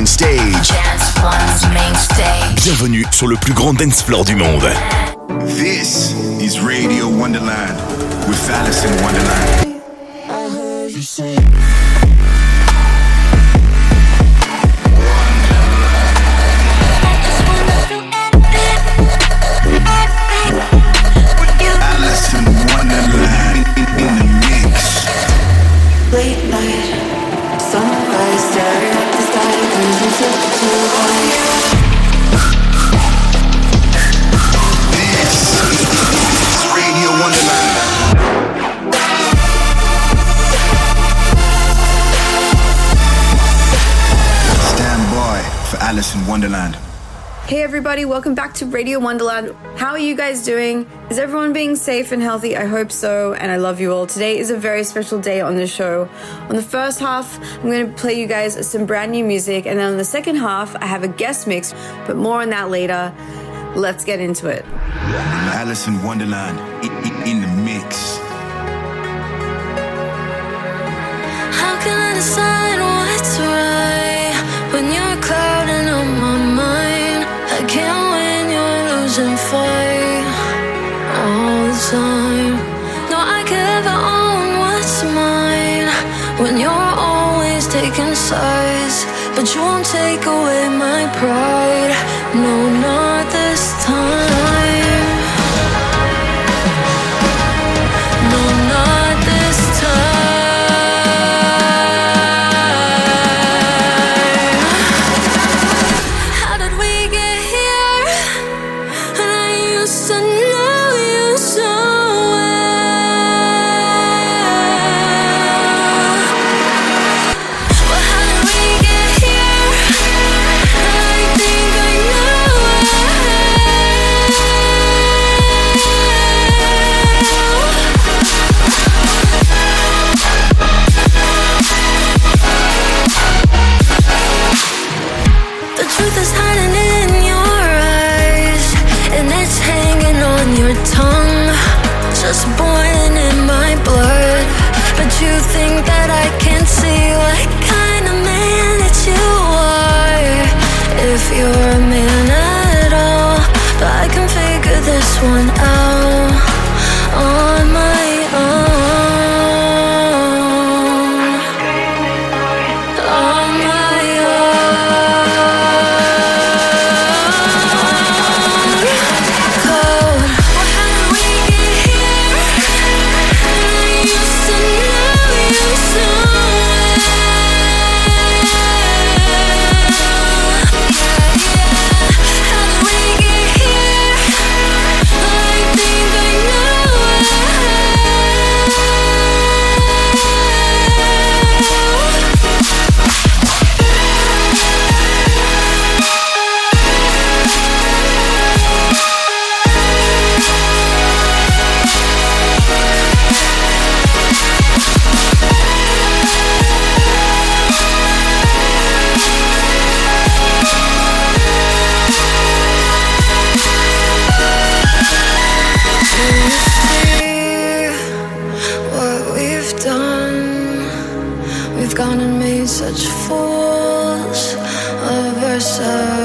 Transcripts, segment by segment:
main stage. Dance One's main stage. Bienvenue sur le plus grand dance floor du monde. This is Radio Wonderland with Alice in Wonderland. Alice Wonderland. Hey everybody, welcome back to Radio Wonderland. How are you guys doing? Is everyone being safe and healthy? I hope so, and I love you all. Today is a very special day on the show. On the first half, I'm going to play you guys some brand new music, and then on the second half, I have a guest mix, but more on that later. Let's get into it. Alison Wonderland i- i- in the mix. How can I decide what's right when you're clouding you're losing fight all the time. No, I ever own what's mine when you're always taking sides, but you won't take away my pride. No, not of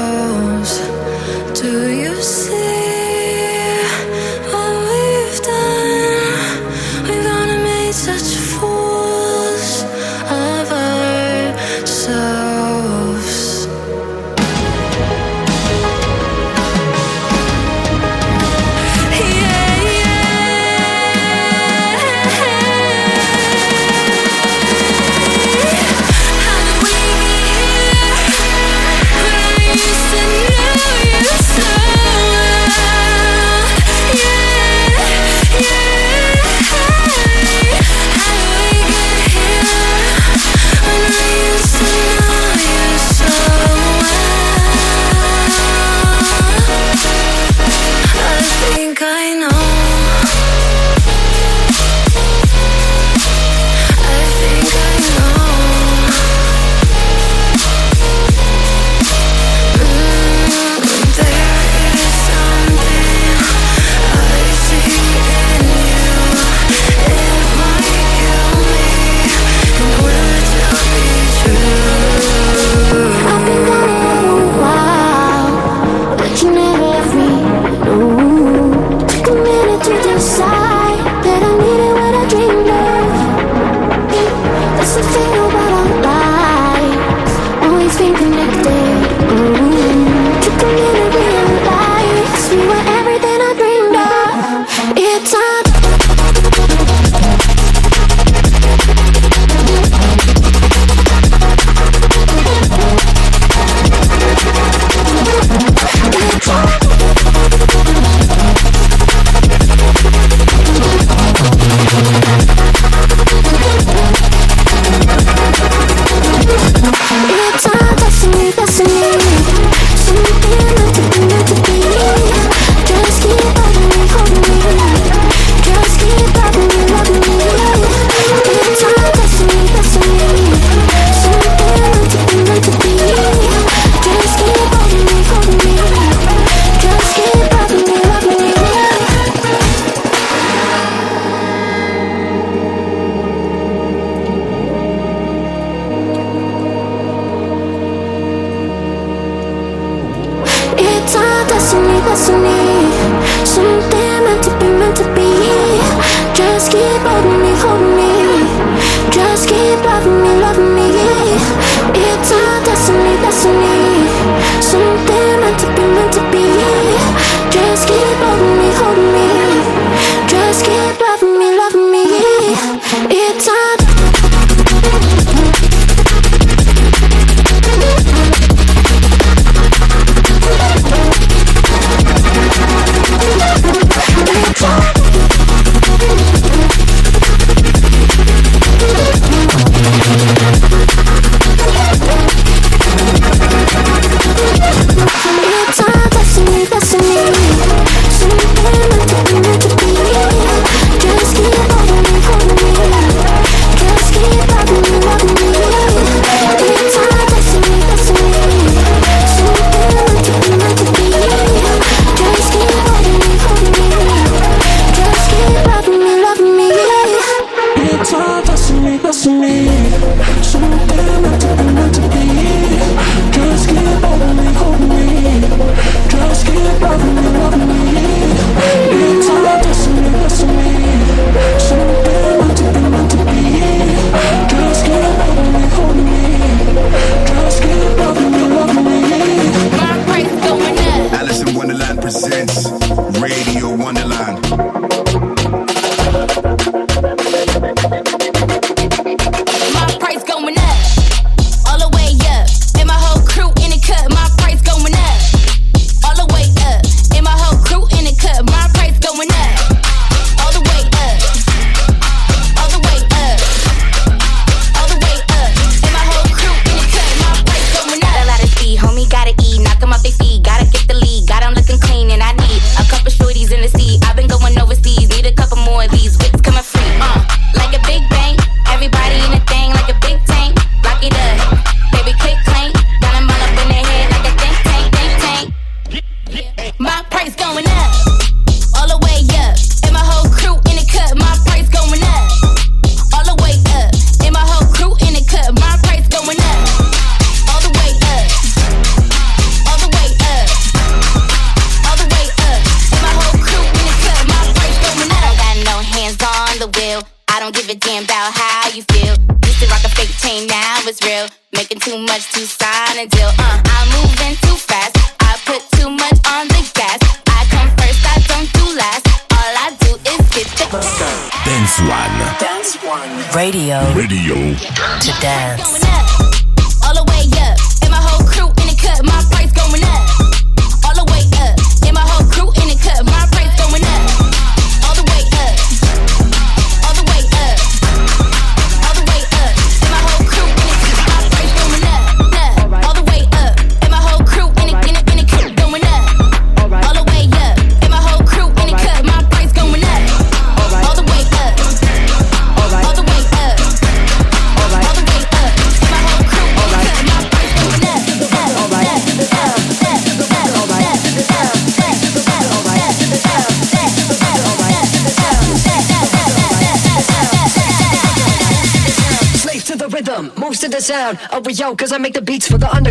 with cause I make the beats for the under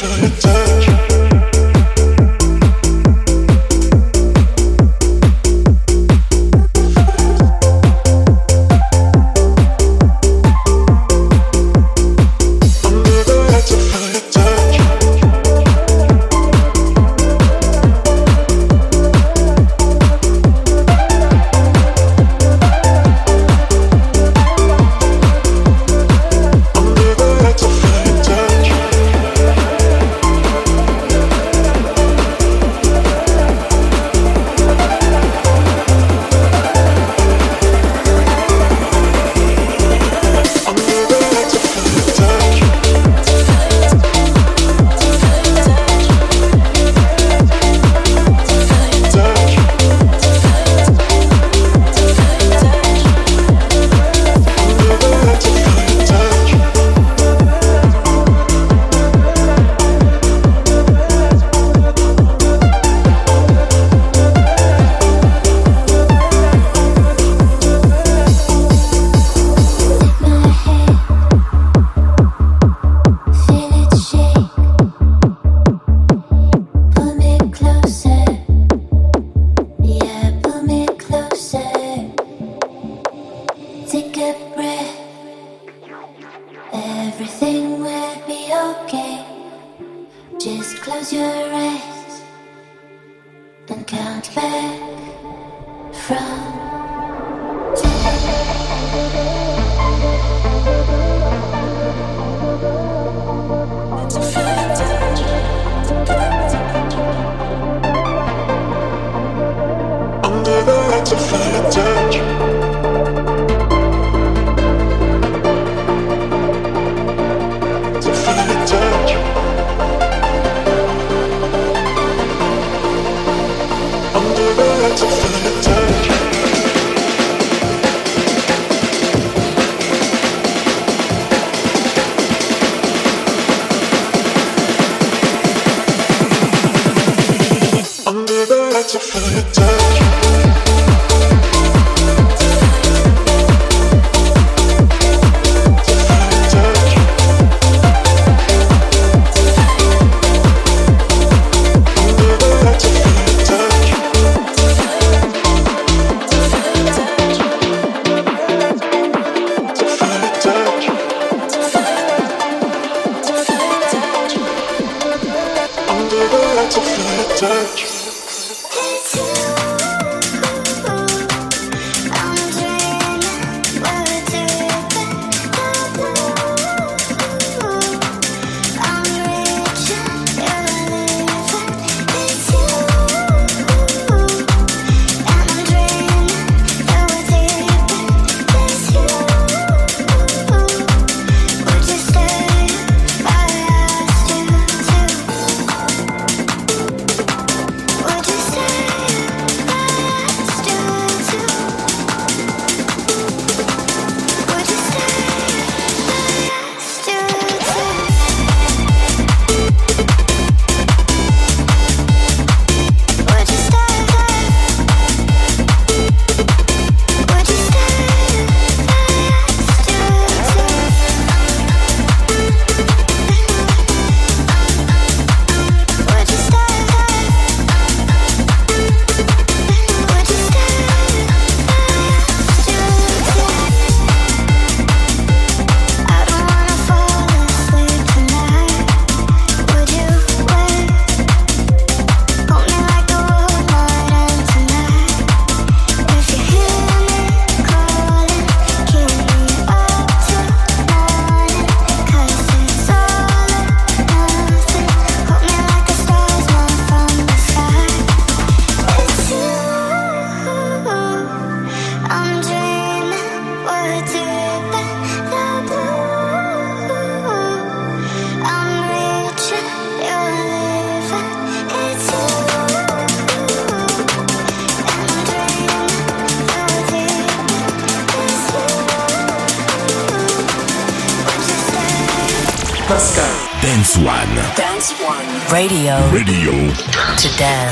Sorry. can't back from Yeah.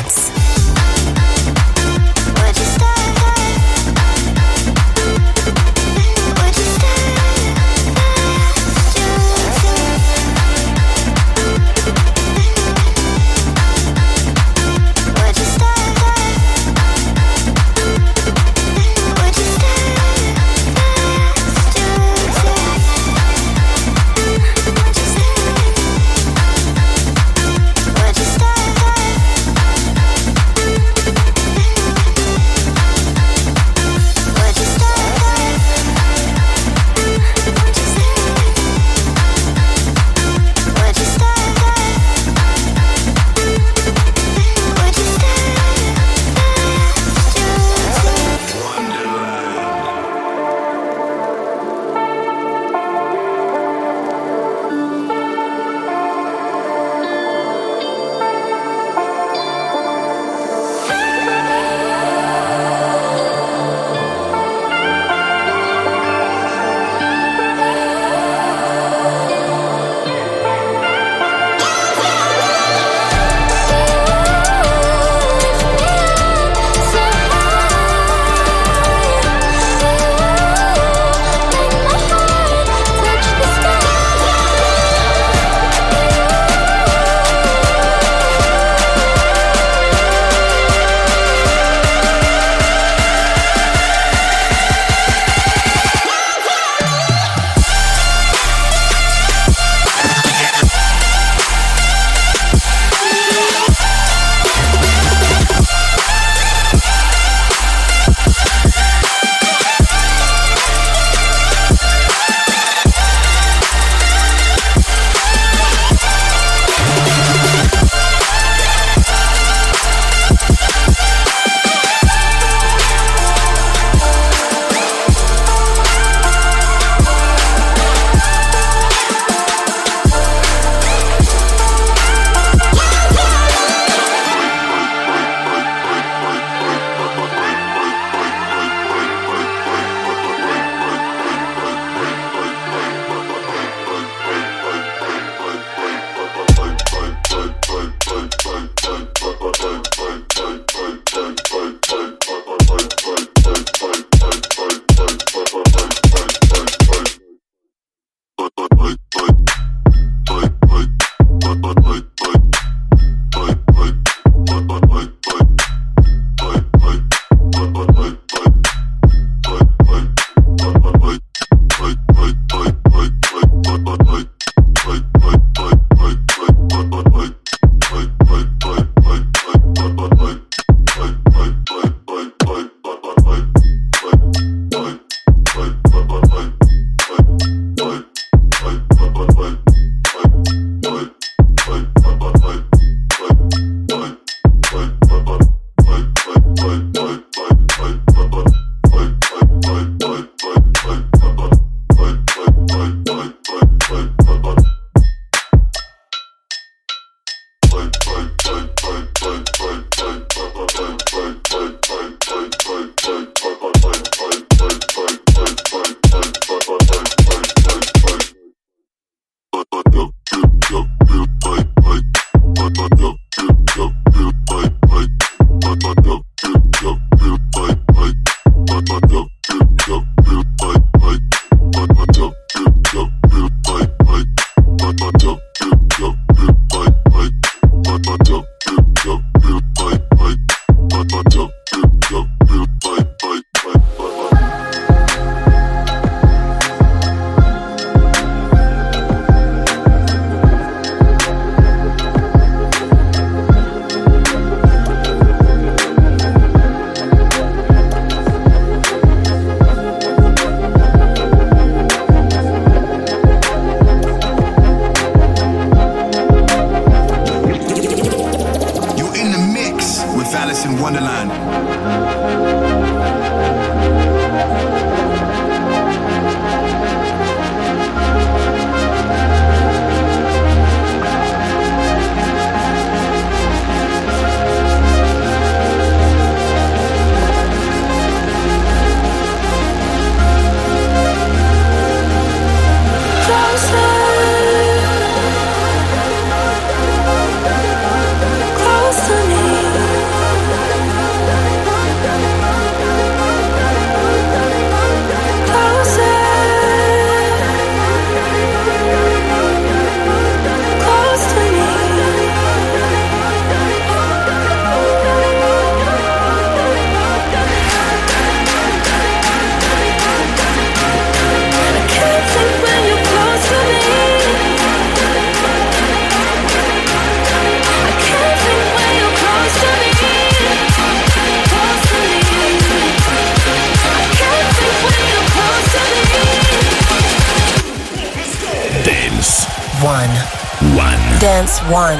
One.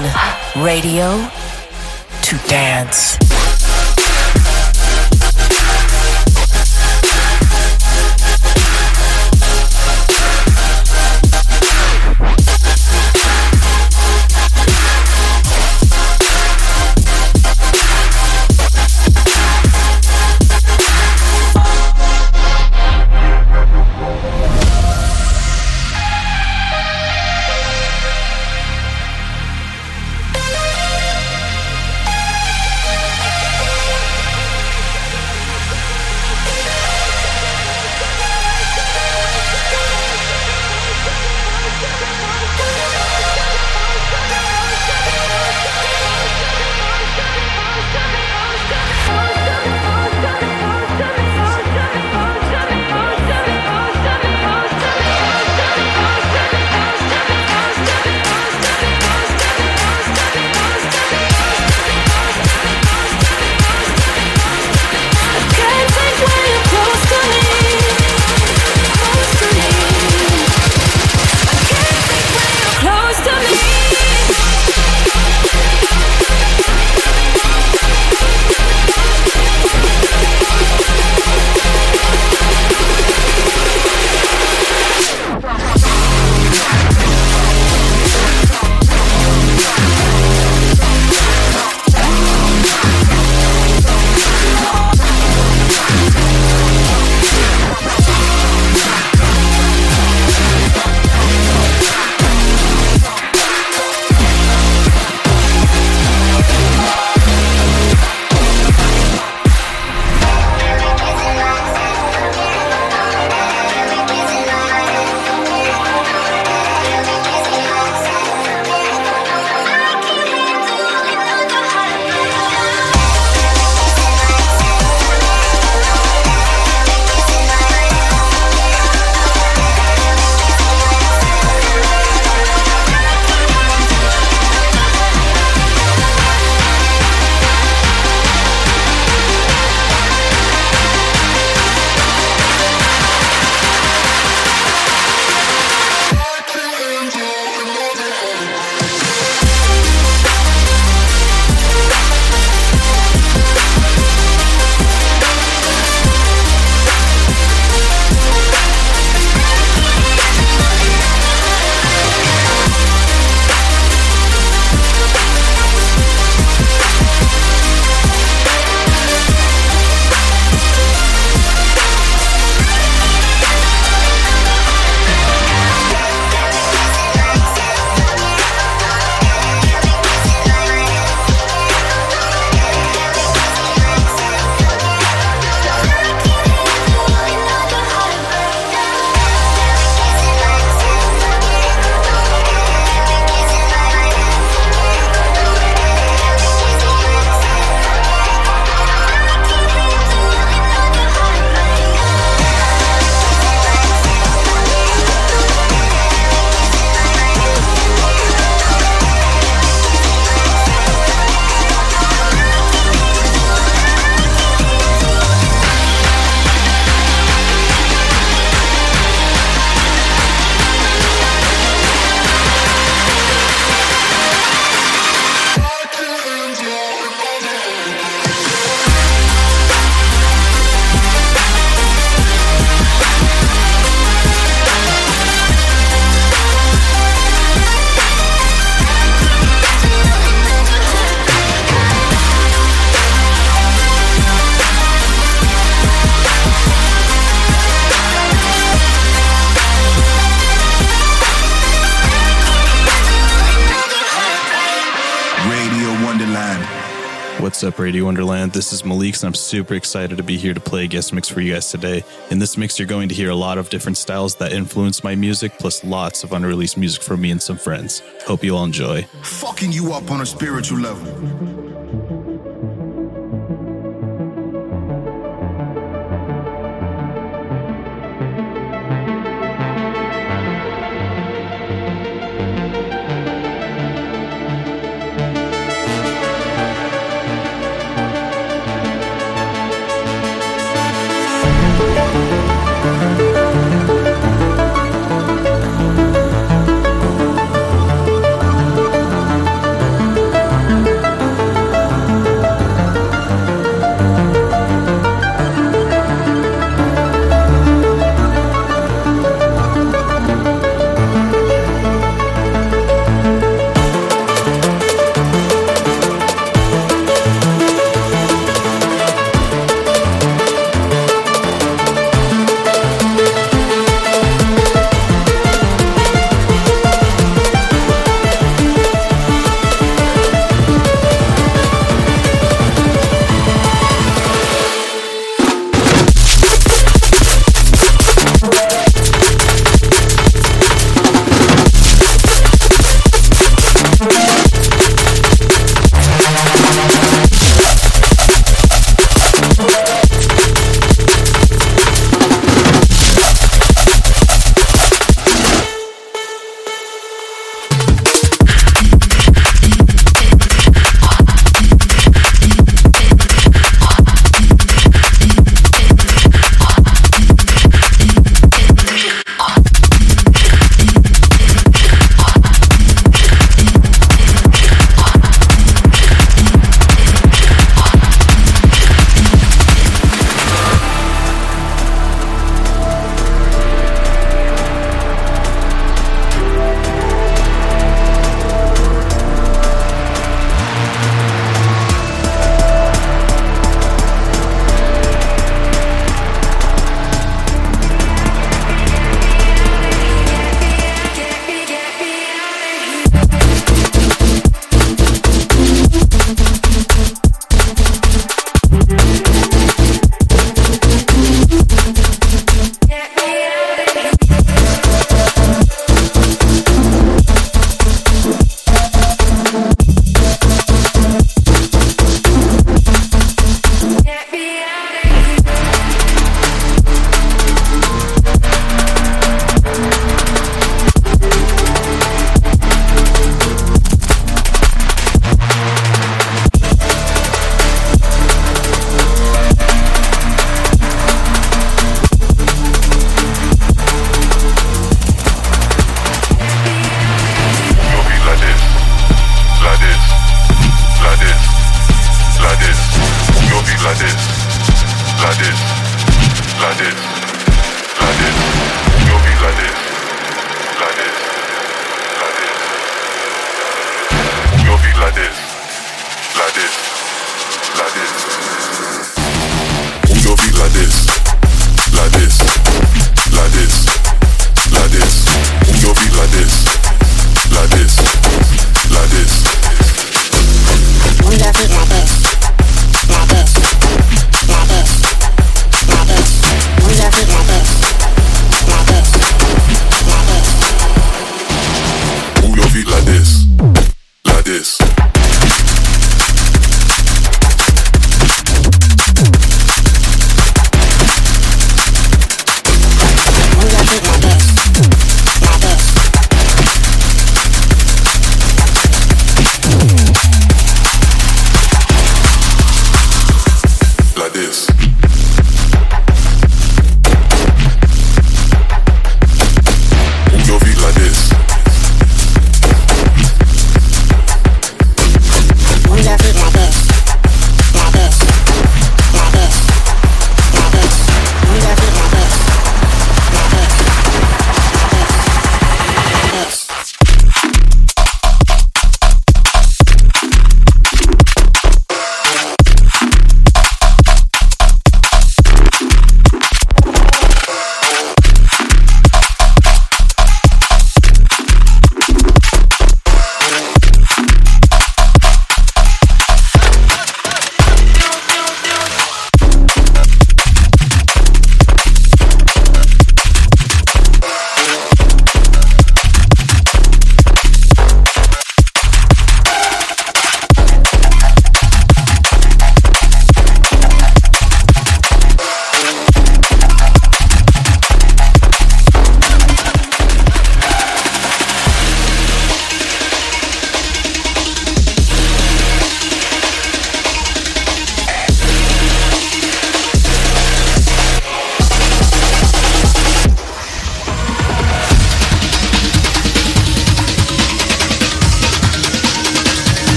What's up, Radio Wonderland? This is Malik, and I'm super excited to be here to play a guest mix for you guys today. In this mix, you're going to hear a lot of different styles that influence my music, plus lots of unreleased music from me and some friends. Hope you all enjoy. Fucking you up on a spiritual level.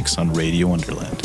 Mix on Radio Wonderland.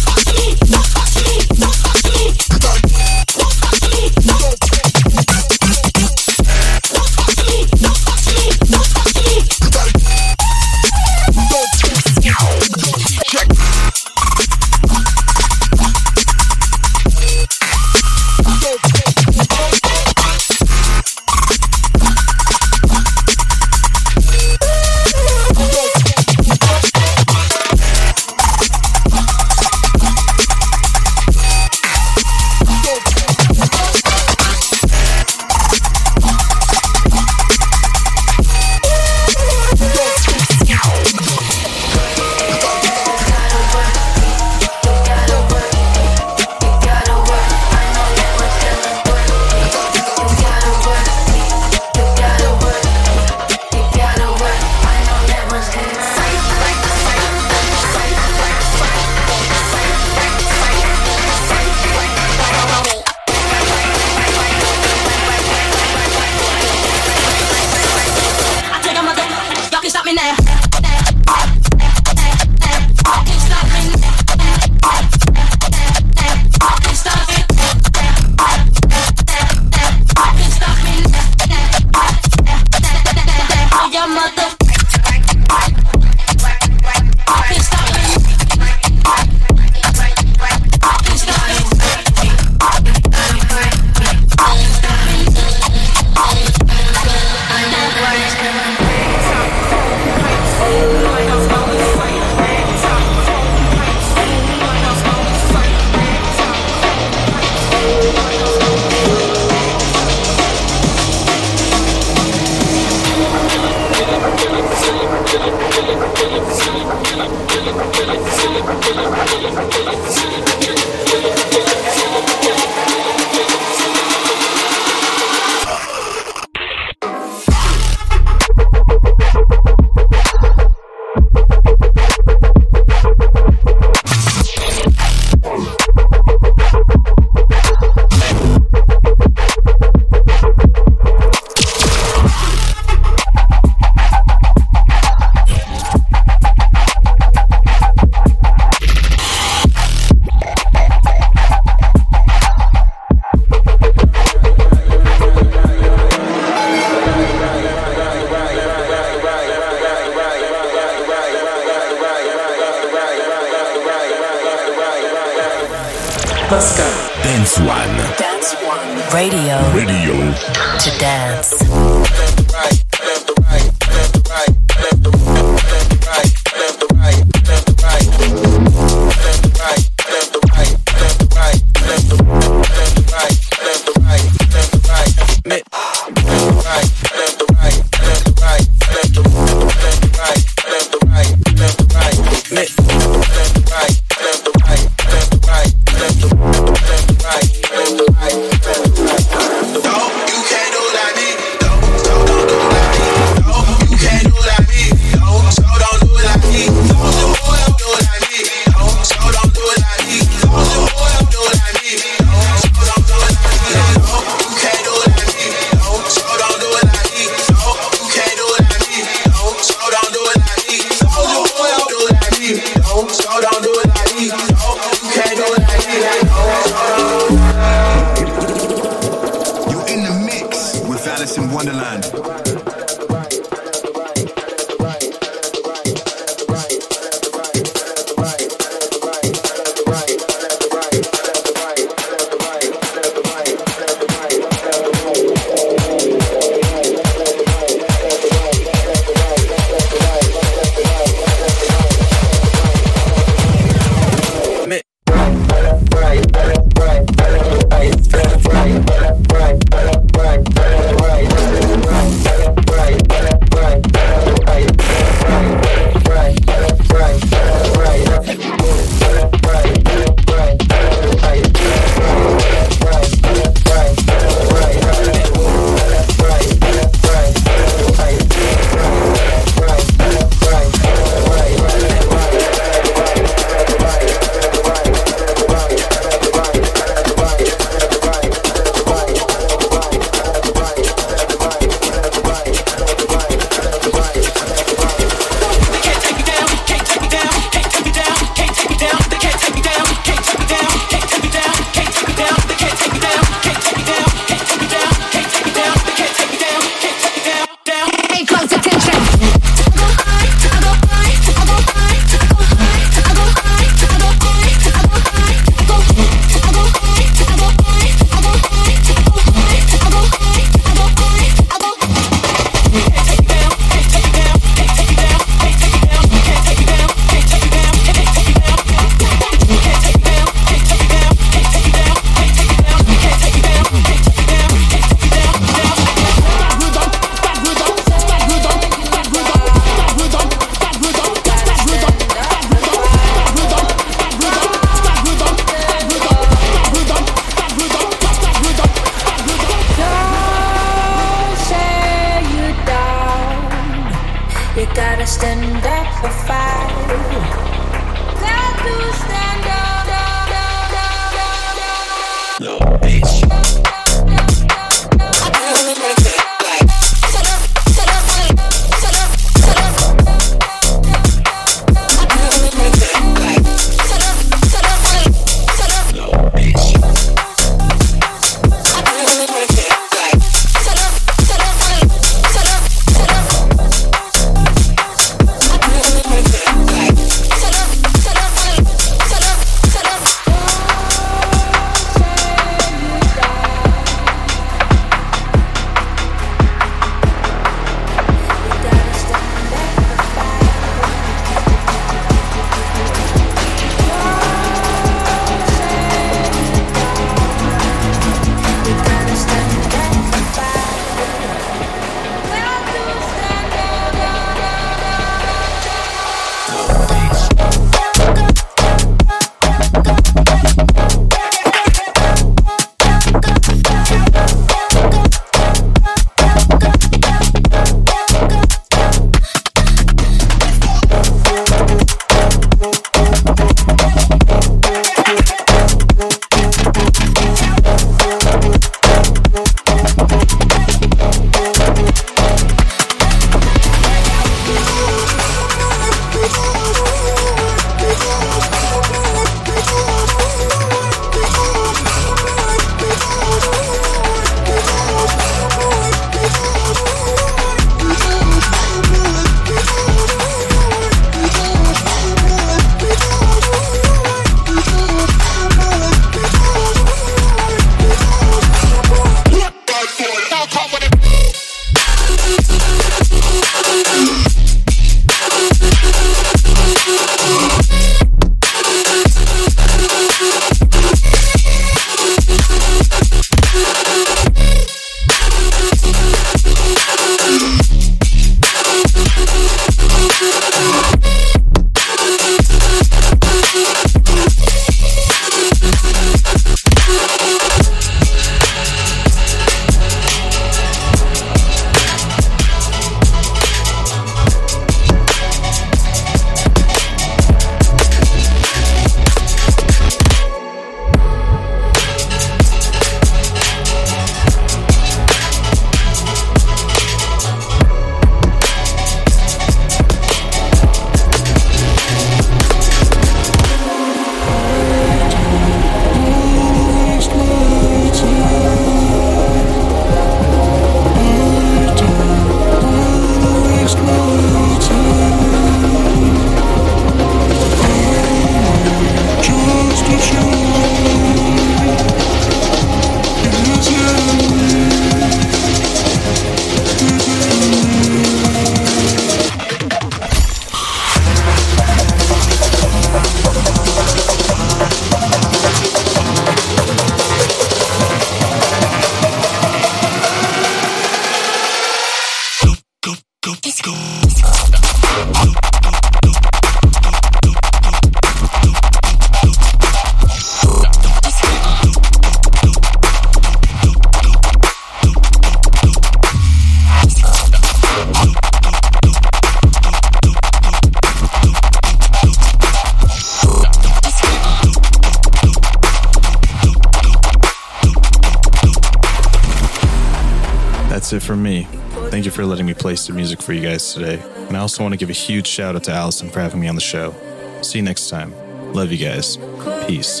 play some music for you guys today. And I also want to give a huge shout out to Alison for having me on the show. See you next time. Love you guys. Peace.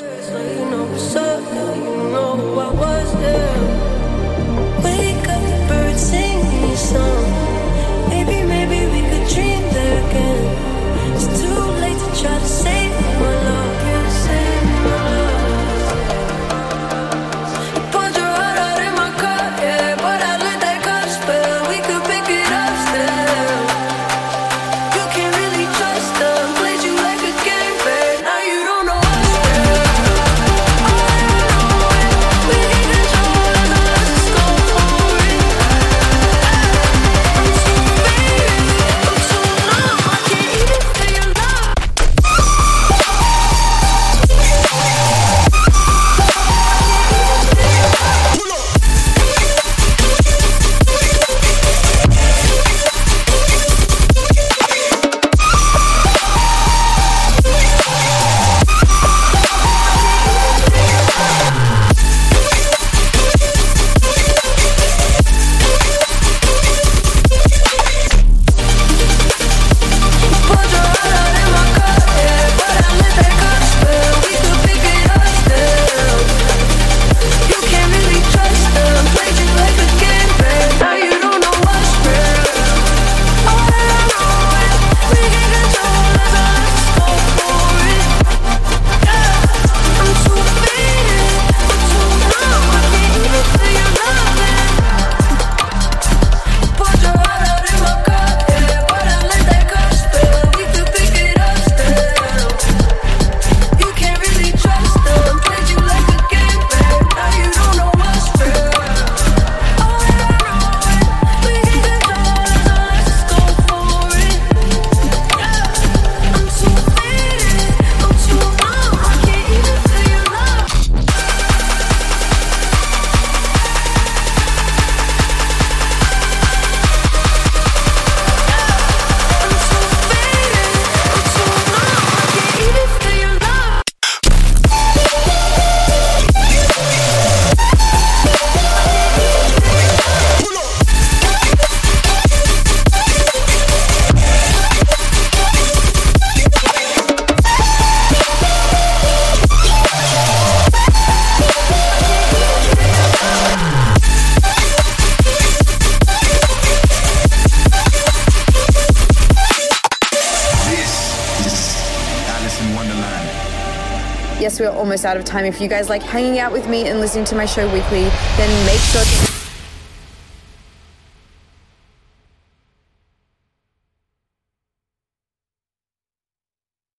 Almost out of time. If you guys like hanging out with me and listening to my show weekly, then make sure to